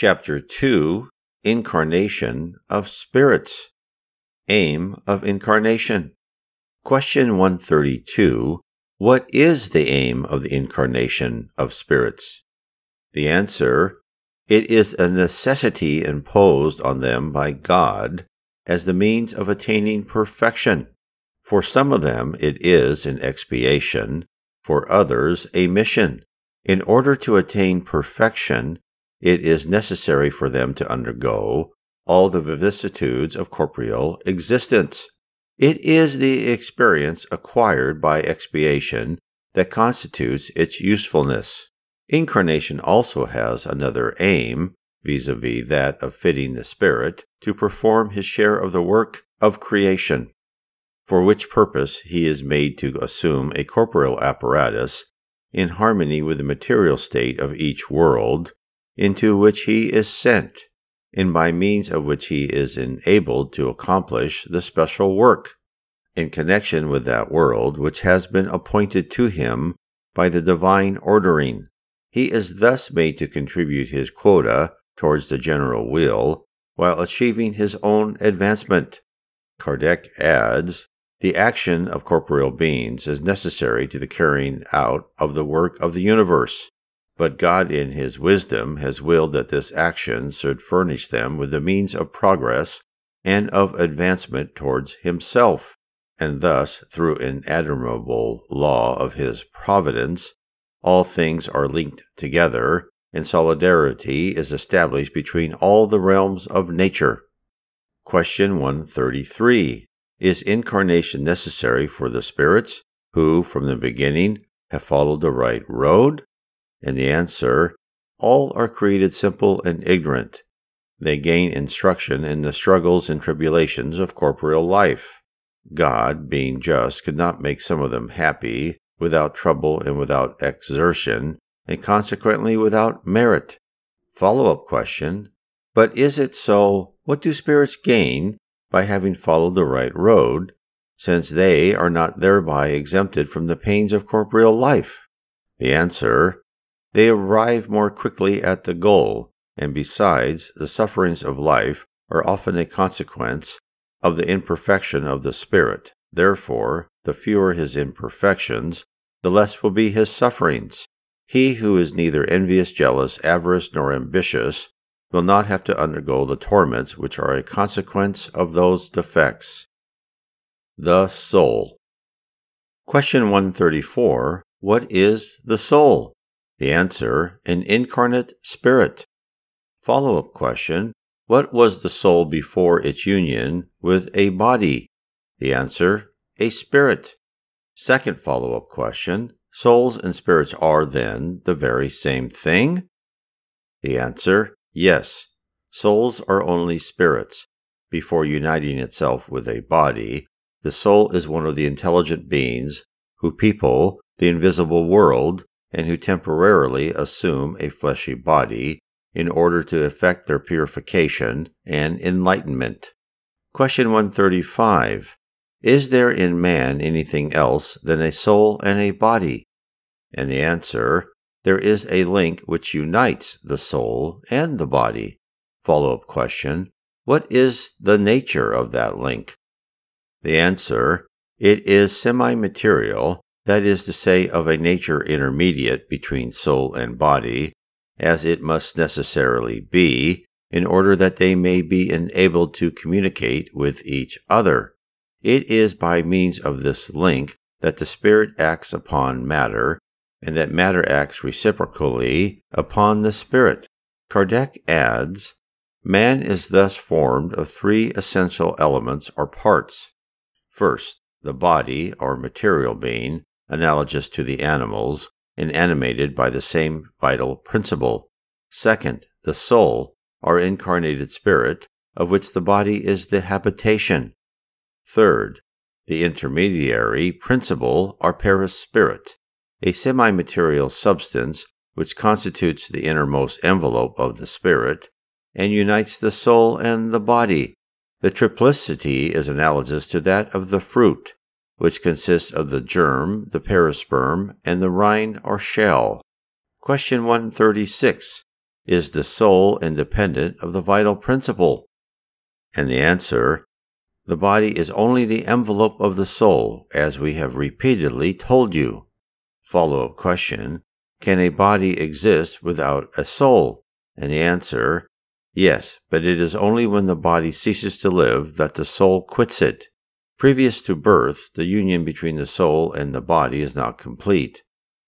Chapter 2 Incarnation of Spirits. Aim of Incarnation. Question 132 What is the aim of the incarnation of spirits? The answer It is a necessity imposed on them by God as the means of attaining perfection. For some of them it is an expiation, for others a mission. In order to attain perfection, it is necessary for them to undergo all the vicissitudes of corporeal existence. It is the experience acquired by expiation that constitutes its usefulness. Incarnation also has another aim, vis a vis that of fitting the Spirit to perform his share of the work of creation, for which purpose he is made to assume a corporeal apparatus in harmony with the material state of each world into which he is sent and by means of which he is enabled to accomplish the special work in connection with that world which has been appointed to him by the divine ordering. He is thus made to contribute his quota towards the general will while achieving his own advancement. Kardec adds, the action of corporeal beings is necessary to the carrying out of the work of the universe. But God, in His wisdom, has willed that this action should furnish them with the means of progress and of advancement towards Himself. And thus, through an admirable law of His providence, all things are linked together, and solidarity is established between all the realms of nature. Question 133 Is incarnation necessary for the spirits who, from the beginning, have followed the right road? And the answer all are created simple and ignorant. They gain instruction in the struggles and tribulations of corporeal life. God, being just, could not make some of them happy without trouble and without exertion, and consequently without merit. Follow up question But is it so? What do spirits gain by having followed the right road, since they are not thereby exempted from the pains of corporeal life? The answer they arrive more quickly at the goal, and besides, the sufferings of life are often a consequence of the imperfection of the spirit. Therefore, the fewer his imperfections, the less will be his sufferings. He who is neither envious, jealous, avarice, nor ambitious will not have to undergo the torments which are a consequence of those defects. The Soul. Question 134 What is the soul? The answer an incarnate spirit. Follow up question What was the soul before its union with a body? The answer a spirit. Second follow up question Souls and spirits are then the very same thing? The answer yes. Souls are only spirits. Before uniting itself with a body, the soul is one of the intelligent beings who people the invisible world and who temporarily assume a fleshy body in order to effect their purification and enlightenment. Question 135. Is there in man anything else than a soul and a body? And the answer, there is a link which unites the soul and the body. Follow up question, what is the nature of that link? The answer, it is semi material that is to say, of a nature intermediate between soul and body, as it must necessarily be, in order that they may be enabled to communicate with each other. It is by means of this link that the spirit acts upon matter, and that matter acts reciprocally upon the spirit. Kardec adds, Man is thus formed of three essential elements or parts. First, the body or material being, analogous to the animals, and animated by the same vital principle. Second, the soul, or incarnated spirit, of which the body is the habitation. Third, the intermediary principle, or perispirit, a semi material substance which constitutes the innermost envelope of the spirit and unites the soul and the body. The triplicity is analogous to that of the fruit, which consists of the germ, the perisperm, and the rind or shell. Question 136. Is the soul independent of the vital principle? And the answer the body is only the envelope of the soul, as we have repeatedly told you. Follow up question Can a body exist without a soul? And the answer Yes, but it is only when the body ceases to live that the soul quits it. Previous to birth, the union between the soul and the body is not complete.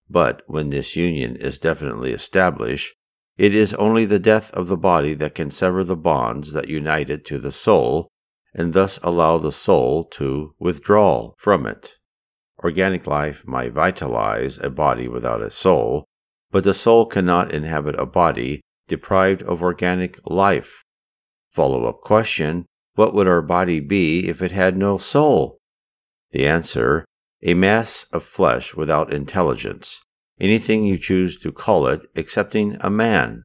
But when this union is definitely established, it is only the death of the body that can sever the bonds that unite it to the soul and thus allow the soul to withdraw from it. Organic life might vitalize a body without a soul, but the soul cannot inhabit a body deprived of organic life. Follow up question What would our body be if it had no soul? The answer A mass of flesh without intelligence. Anything you choose to call it, excepting a man.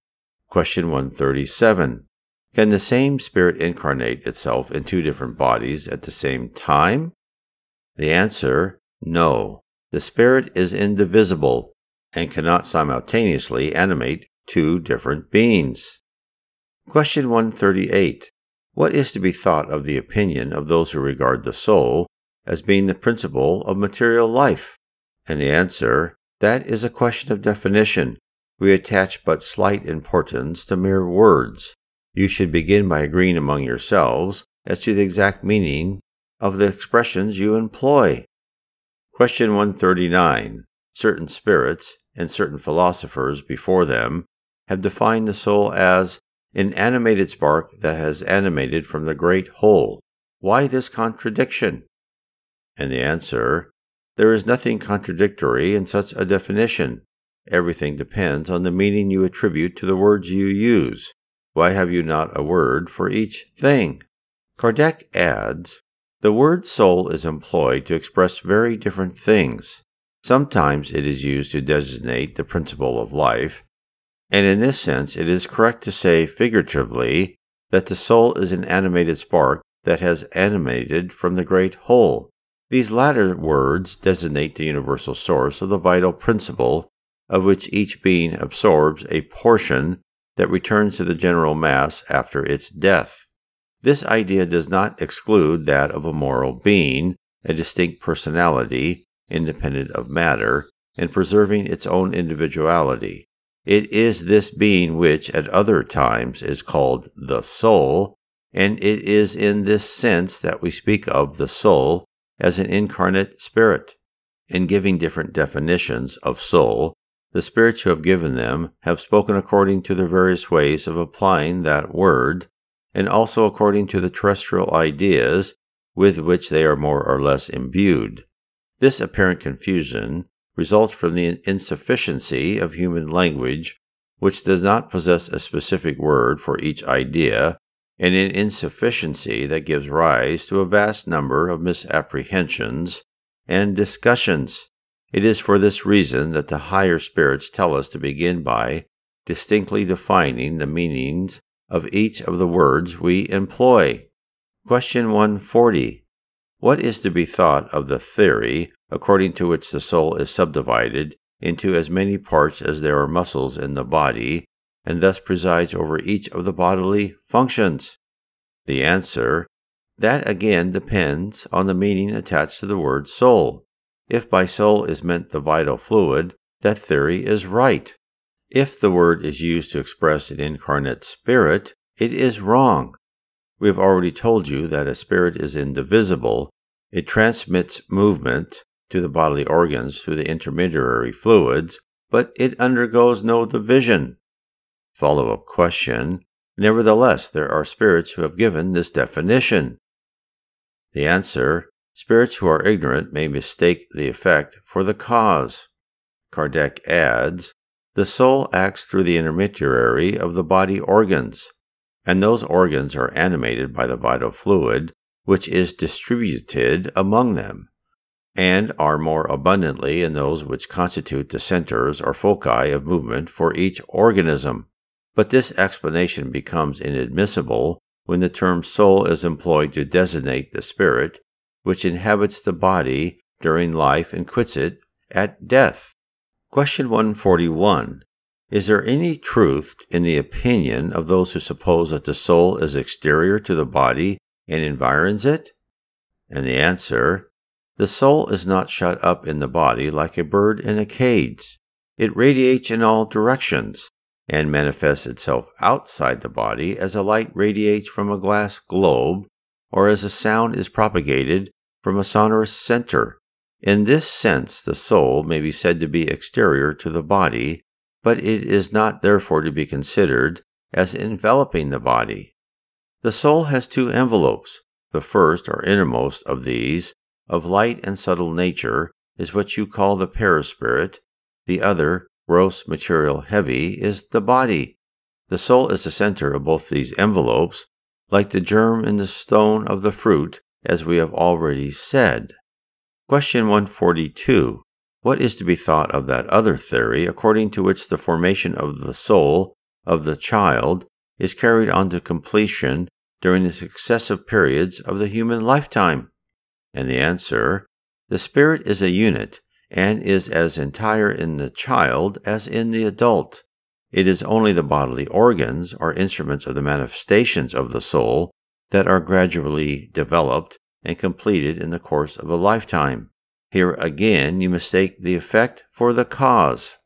Question 137. Can the same spirit incarnate itself in two different bodies at the same time? The answer no. The spirit is indivisible and cannot simultaneously animate two different beings. Question 138. What is to be thought of the opinion of those who regard the soul as being the principle of material life? And the answer that is a question of definition. We attach but slight importance to mere words. You should begin by agreeing among yourselves as to the exact meaning of the expressions you employ. Question 139. Certain spirits and certain philosophers before them have defined the soul as an animated spark that has animated from the great whole. Why this contradiction? And the answer there is nothing contradictory in such a definition. Everything depends on the meaning you attribute to the words you use. Why have you not a word for each thing? Kardec adds, The word soul is employed to express very different things. Sometimes it is used to designate the principle of life, and in this sense it is correct to say figuratively that the soul is an animated spark that has animated from the great whole. These latter words designate the universal source of the vital principle of which each being absorbs a portion that returns to the general mass after its death. This idea does not exclude that of a moral being, a distinct personality, independent of matter, and preserving its own individuality. It is this being which at other times is called the soul, and it is in this sense that we speak of the soul as an incarnate spirit. In giving different definitions of soul, the spirits who have given them have spoken according to their various ways of applying that word, and also according to the terrestrial ideas with which they are more or less imbued. This apparent confusion results from the insufficiency of human language, which does not possess a specific word for each idea, and an insufficiency that gives rise to a vast number of misapprehensions and discussions. It is for this reason that the higher spirits tell us to begin by distinctly defining the meanings of each of the words we employ. Question 140. What is to be thought of the theory according to which the soul is subdivided into as many parts as there are muscles in the body, and thus presides over each of the bodily functions? The answer that again depends on the meaning attached to the word soul. If by soul is meant the vital fluid, that theory is right. If the word is used to express an incarnate spirit, it is wrong. We have already told you that a spirit is indivisible. It transmits movement to the bodily organs through the intermediary fluids, but it undergoes no division. Follow up question Nevertheless, there are spirits who have given this definition. The answer Spirits who are ignorant may mistake the effect for the cause. Kardec adds, the soul acts through the intermediary of the body organs, and those organs are animated by the vital fluid, which is distributed among them, and are more abundantly in those which constitute the centers or foci of movement for each organism. But this explanation becomes inadmissible when the term soul is employed to designate the spirit which inhabits the body during life and quits it at death. Question 141. Is there any truth in the opinion of those who suppose that the soul is exterior to the body and environs it? And the answer the soul is not shut up in the body like a bird in a cage. It radiates in all directions and manifests itself outside the body as a light radiates from a glass globe or as a sound is propagated from a sonorous center. In this sense, the soul may be said to be exterior to the body, but it is not therefore to be considered as enveloping the body. The soul has two envelopes. The first, or innermost, of these, of light and subtle nature, is what you call the perispirit. The other, gross material heavy, is the body. The soul is the center of both these envelopes, like the germ in the stone of the fruit, as we have already said. Question 142. What is to be thought of that other theory, according to which the formation of the soul of the child is carried on to completion during the successive periods of the human lifetime? And the answer the spirit is a unit and is as entire in the child as in the adult. It is only the bodily organs or instruments of the manifestations of the soul that are gradually developed and completed in the course of a lifetime. Here again, you mistake the effect for the cause.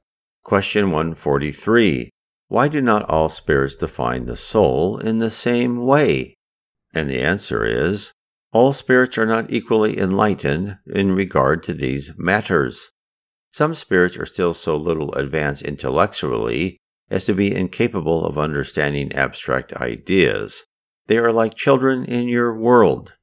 Question 143. Why do not all spirits define the soul in the same way? And the answer is all spirits are not equally enlightened in regard to these matters. Some spirits are still so little advanced intellectually as to be incapable of understanding abstract ideas. They are like children in your world.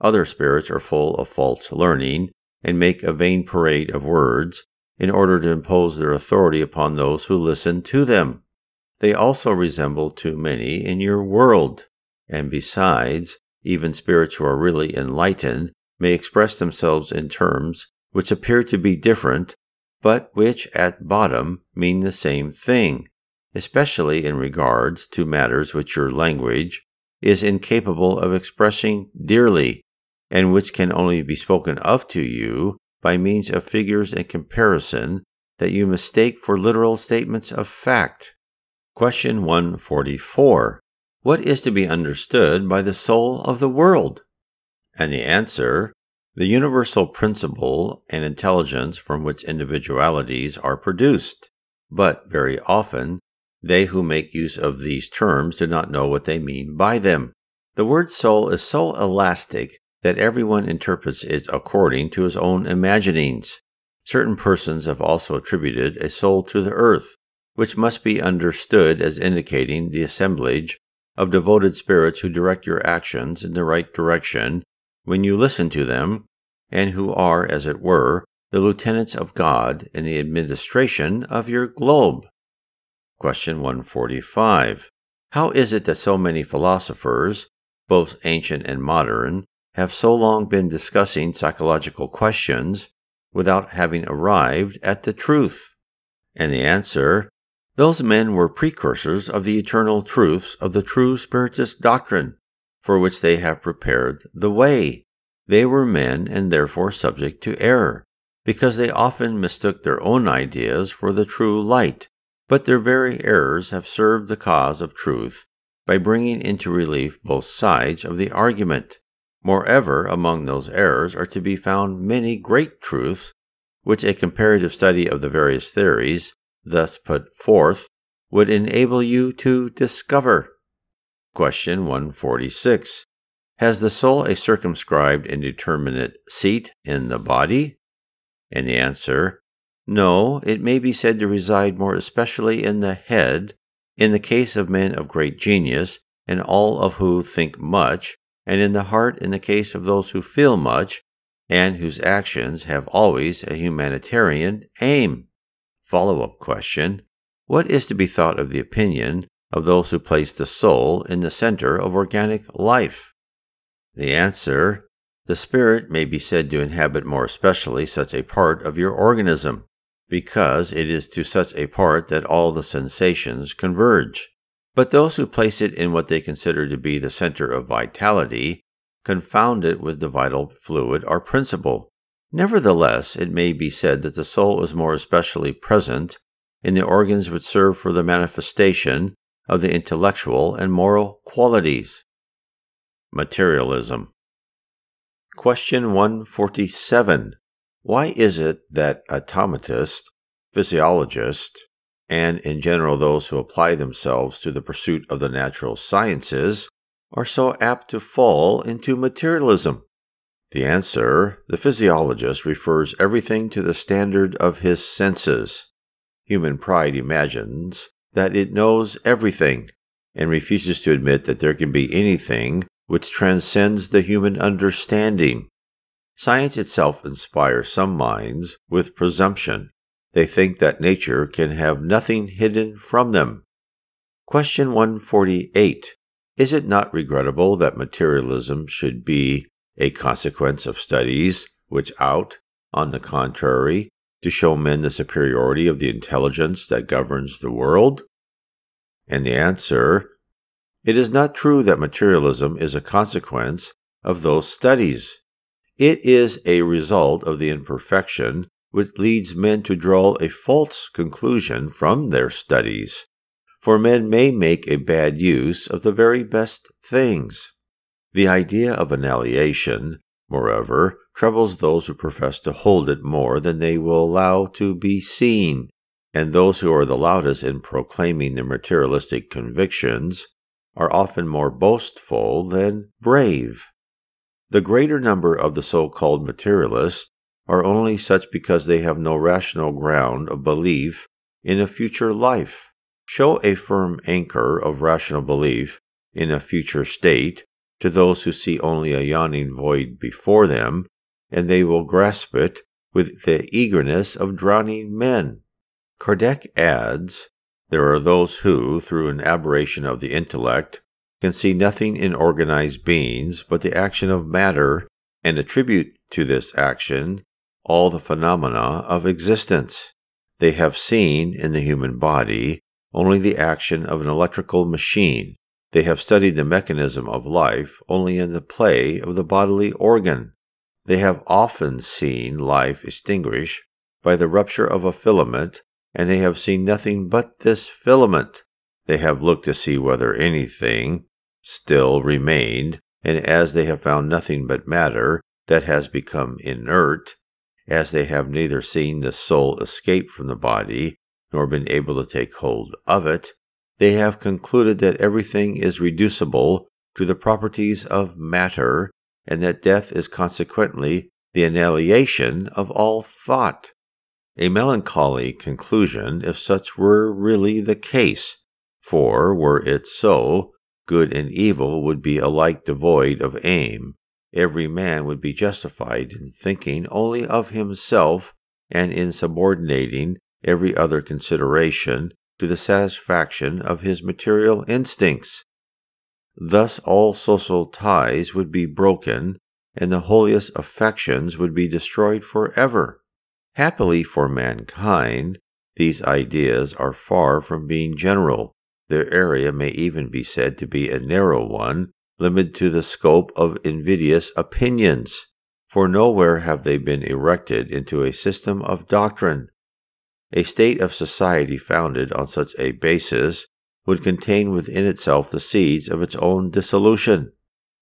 Other spirits are full of false learning and make a vain parade of words in order to impose their authority upon those who listen to them. They also resemble too many in your world. And besides, even spirits who are really enlightened may express themselves in terms which appear to be different, but which at bottom mean the same thing, especially in regards to matters which your language is incapable of expressing dearly and which can only be spoken of to you by means of figures and comparison that you mistake for literal statements of fact. Question 144. What is to be understood by the soul of the world? And the answer the universal principle and intelligence from which individualities are produced. But very often, they who make use of these terms do not know what they mean by them. The word soul is so elastic that everyone interprets it according to his own imaginings. Certain persons have also attributed a soul to the earth, which must be understood as indicating the assemblage of devoted spirits who direct your actions in the right direction when you listen to them, and who are, as it were, the lieutenants of God in the administration of your globe. Question 145. How is it that so many philosophers, both ancient and modern, have so long been discussing psychological questions without having arrived at the truth? And the answer those men were precursors of the eternal truths of the true Spiritist doctrine, for which they have prepared the way. They were men and therefore subject to error, because they often mistook their own ideas for the true light. But their very errors have served the cause of truth by bringing into relief both sides of the argument. Moreover, among those errors are to be found many great truths which a comparative study of the various theories thus put forth would enable you to discover. Question 146. Has the soul a circumscribed and determinate seat in the body? And the answer, no, it may be said to reside more especially in the head, in the case of men of great genius, and all of who think much, and in the heart in the case of those who feel much and whose actions have always a humanitarian aim. Follow up question What is to be thought of the opinion of those who place the soul in the center of organic life? The answer The spirit may be said to inhabit more especially such a part of your organism, because it is to such a part that all the sensations converge. But those who place it in what they consider to be the center of vitality confound it with the vital fluid or principle. Nevertheless, it may be said that the soul is more especially present in the organs which serve for the manifestation of the intellectual and moral qualities. Materialism. Question 147. Why is it that anatomists, physiologists, and in general those who apply themselves to the pursuit of the natural sciences are so apt to fall into materialism? The answer the physiologist refers everything to the standard of his senses. Human pride imagines that it knows everything and refuses to admit that there can be anything which transcends the human understanding. Science itself inspires some minds with presumption. They think that nature can have nothing hidden from them. Question 148. Is it not regrettable that materialism should be a consequence of studies which out, on the contrary, to show men the superiority of the intelligence that governs the world? And the answer It is not true that materialism is a consequence of those studies. It is a result of the imperfection which leads men to draw a false conclusion from their studies. For men may make a bad use of the very best things. The idea of annihilation, moreover, troubles those who profess to hold it more than they will allow to be seen, and those who are the loudest in proclaiming their materialistic convictions are often more boastful than brave. The greater number of the so called materialists are only such because they have no rational ground of belief in a future life. Show a firm anchor of rational belief in a future state to those who see only a yawning void before them, and they will grasp it with the eagerness of drowning men. Kardec adds, There are those who, through an aberration of the intellect, can see nothing in organized beings but the action of matter, and attribute to this action all the phenomena of existence. They have seen in the human body only the action of an electrical machine, they have studied the mechanism of life only in the play of the bodily organ. They have often seen life extinguished by the rupture of a filament, and they have seen nothing but this filament. They have looked to see whether anything still remained, and as they have found nothing but matter that has become inert, as they have neither seen the soul escape from the body, nor been able to take hold of it, they have concluded that everything is reducible to the properties of matter, and that death is consequently the annihilation of all thought. A melancholy conclusion if such were really the case, for were it so, good and evil would be alike devoid of aim. Every man would be justified in thinking only of himself and in subordinating every other consideration to the satisfaction of his material instincts. Thus all social ties would be broken, and the holiest affections would be destroyed forever. Happily for mankind, these ideas are far from being general. Their area may even be said to be a narrow one, limited to the scope of invidious opinions, for nowhere have they been erected into a system of doctrine. A state of society founded on such a basis would contain within itself the seeds of its own dissolution,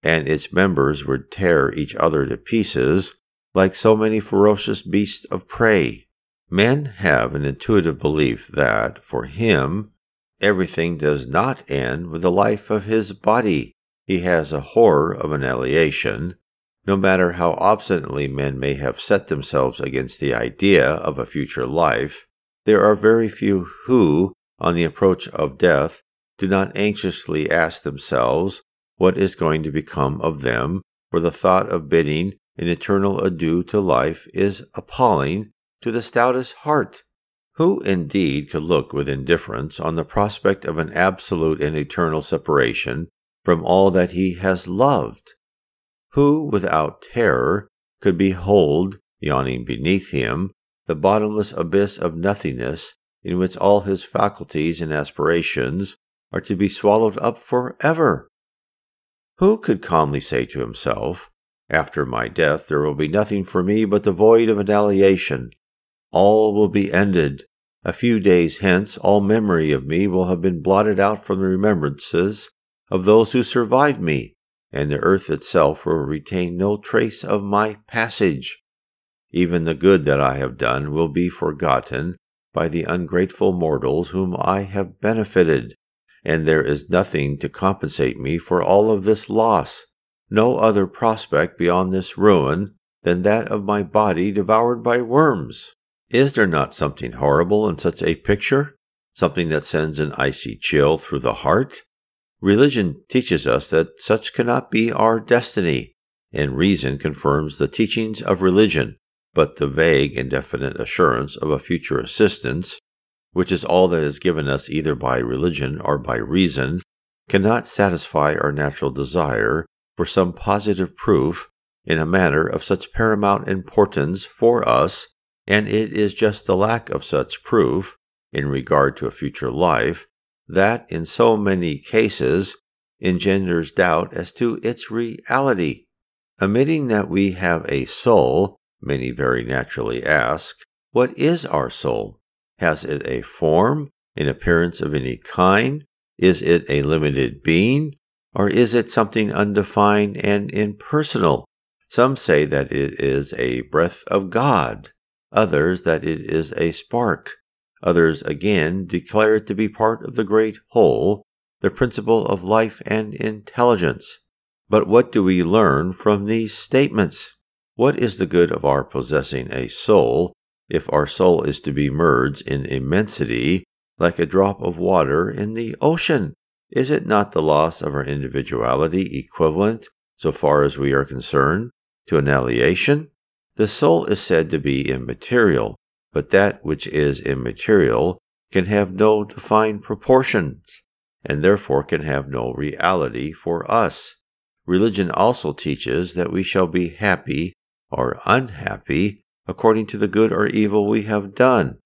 and its members would tear each other to pieces like so many ferocious beasts of prey. Men have an intuitive belief that, for him, everything does not end with the life of his body. He has a horror of annihilation. No matter how obstinately men may have set themselves against the idea of a future life, there are very few who, on the approach of death, do not anxiously ask themselves what is going to become of them, for the thought of bidding an eternal adieu to life is appalling to the stoutest heart. Who indeed could look with indifference on the prospect of an absolute and eternal separation from all that he has loved? Who, without terror, could behold, yawning beneath him, the bottomless abyss of nothingness in which all his faculties and aspirations are to be swallowed up for ever. Who could calmly say to himself, After my death there will be nothing for me but the void of annihilation. All will be ended. A few days hence, all memory of me will have been blotted out from the remembrances of those who survived me, and the earth itself will retain no trace of my passage. Even the good that I have done will be forgotten by the ungrateful mortals whom I have benefited, and there is nothing to compensate me for all of this loss, no other prospect beyond this ruin than that of my body devoured by worms. Is there not something horrible in such a picture? Something that sends an icy chill through the heart? Religion teaches us that such cannot be our destiny, and reason confirms the teachings of religion, but the vague, indefinite assurance of a future assistance, which is all that is given us either by religion or by reason, cannot satisfy our natural desire for some positive proof in a matter of such paramount importance for us and it is just the lack of such proof in regard to a future life that, in so many cases, engenders doubt as to its reality. Admitting that we have a soul, many very naturally ask, What is our soul? Has it a form, an appearance of any kind? Is it a limited being? Or is it something undefined and impersonal? Some say that it is a breath of God others that it is a spark. Others again declare it to be part of the great whole, the principle of life and intelligence. But what do we learn from these statements? What is the good of our possessing a soul if our soul is to be merged in immensity like a drop of water in the ocean? Is it not the loss of our individuality equivalent, so far as we are concerned, to annihilation? The soul is said to be immaterial, but that which is immaterial can have no defined proportions, and therefore can have no reality for us. Religion also teaches that we shall be happy or unhappy according to the good or evil we have done.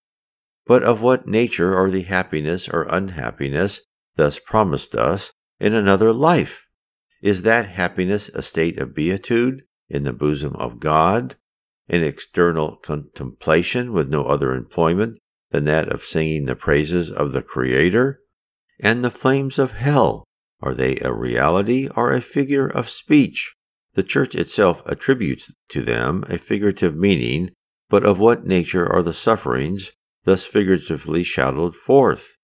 But of what nature are the happiness or unhappiness thus promised us in another life? Is that happiness a state of beatitude in the bosom of God, in external contemplation with no other employment than that of singing the praises of the Creator? And the flames of hell, are they a reality or a figure of speech? The Church itself attributes to them a figurative meaning, but of what nature are the sufferings thus figuratively shadowed forth?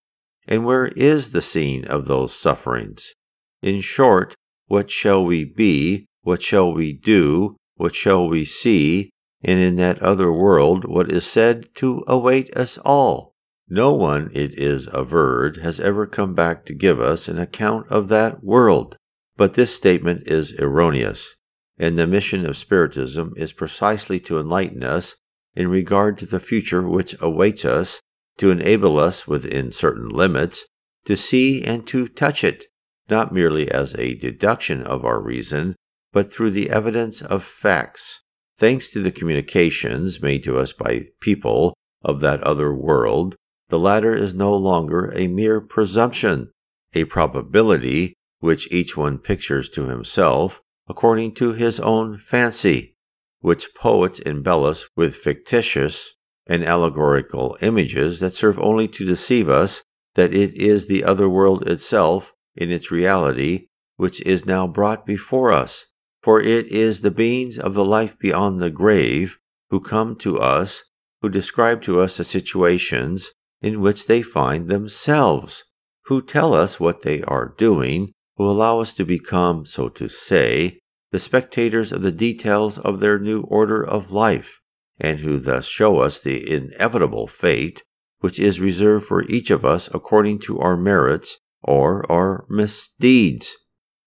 And where is the scene of those sufferings? In short, what shall we be? What shall we do? What shall we see? and in that other world what is said to await us all. No one, it is averred, has ever come back to give us an account of that world. But this statement is erroneous, and the mission of Spiritism is precisely to enlighten us in regard to the future which awaits us, to enable us, within certain limits, to see and to touch it, not merely as a deduction of our reason, but through the evidence of facts. Thanks to the communications made to us by people of that other world, the latter is no longer a mere presumption, a probability which each one pictures to himself according to his own fancy, which poets embellish with fictitious and allegorical images that serve only to deceive us that it is the other world itself in its reality which is now brought before us. For it is the beings of the life beyond the grave who come to us, who describe to us the situations in which they find themselves, who tell us what they are doing, who allow us to become, so to say, the spectators of the details of their new order of life, and who thus show us the inevitable fate which is reserved for each of us according to our merits or our misdeeds.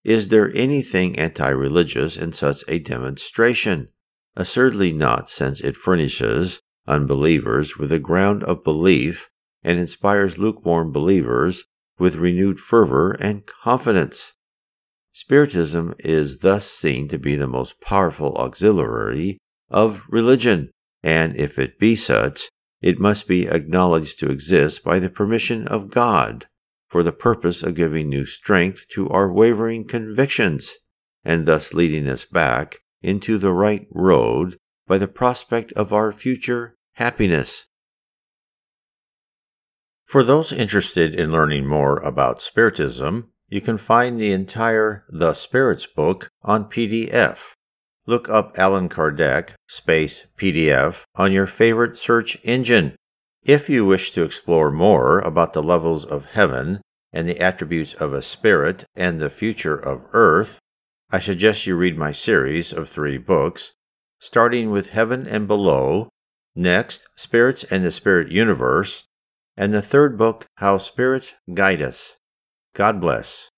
Is there anything anti religious in such a demonstration? Assuredly not, since it furnishes unbelievers with a ground of belief and inspires lukewarm believers with renewed fervor and confidence. Spiritism is thus seen to be the most powerful auxiliary of religion, and if it be such, it must be acknowledged to exist by the permission of God for the purpose of giving new strength to our wavering convictions, and thus leading us back into the right road by the prospect of our future happiness. For those interested in learning more about Spiritism, you can find the entire The Spirits book on PDF. Look up Allan Kardec space PDF on your favorite search engine. If you wish to explore more about the levels of heaven and the attributes of a spirit and the future of earth, I suggest you read my series of three books, starting with Heaven and Below, next, Spirits and the Spirit Universe, and the third book, How Spirits Guide Us. God bless.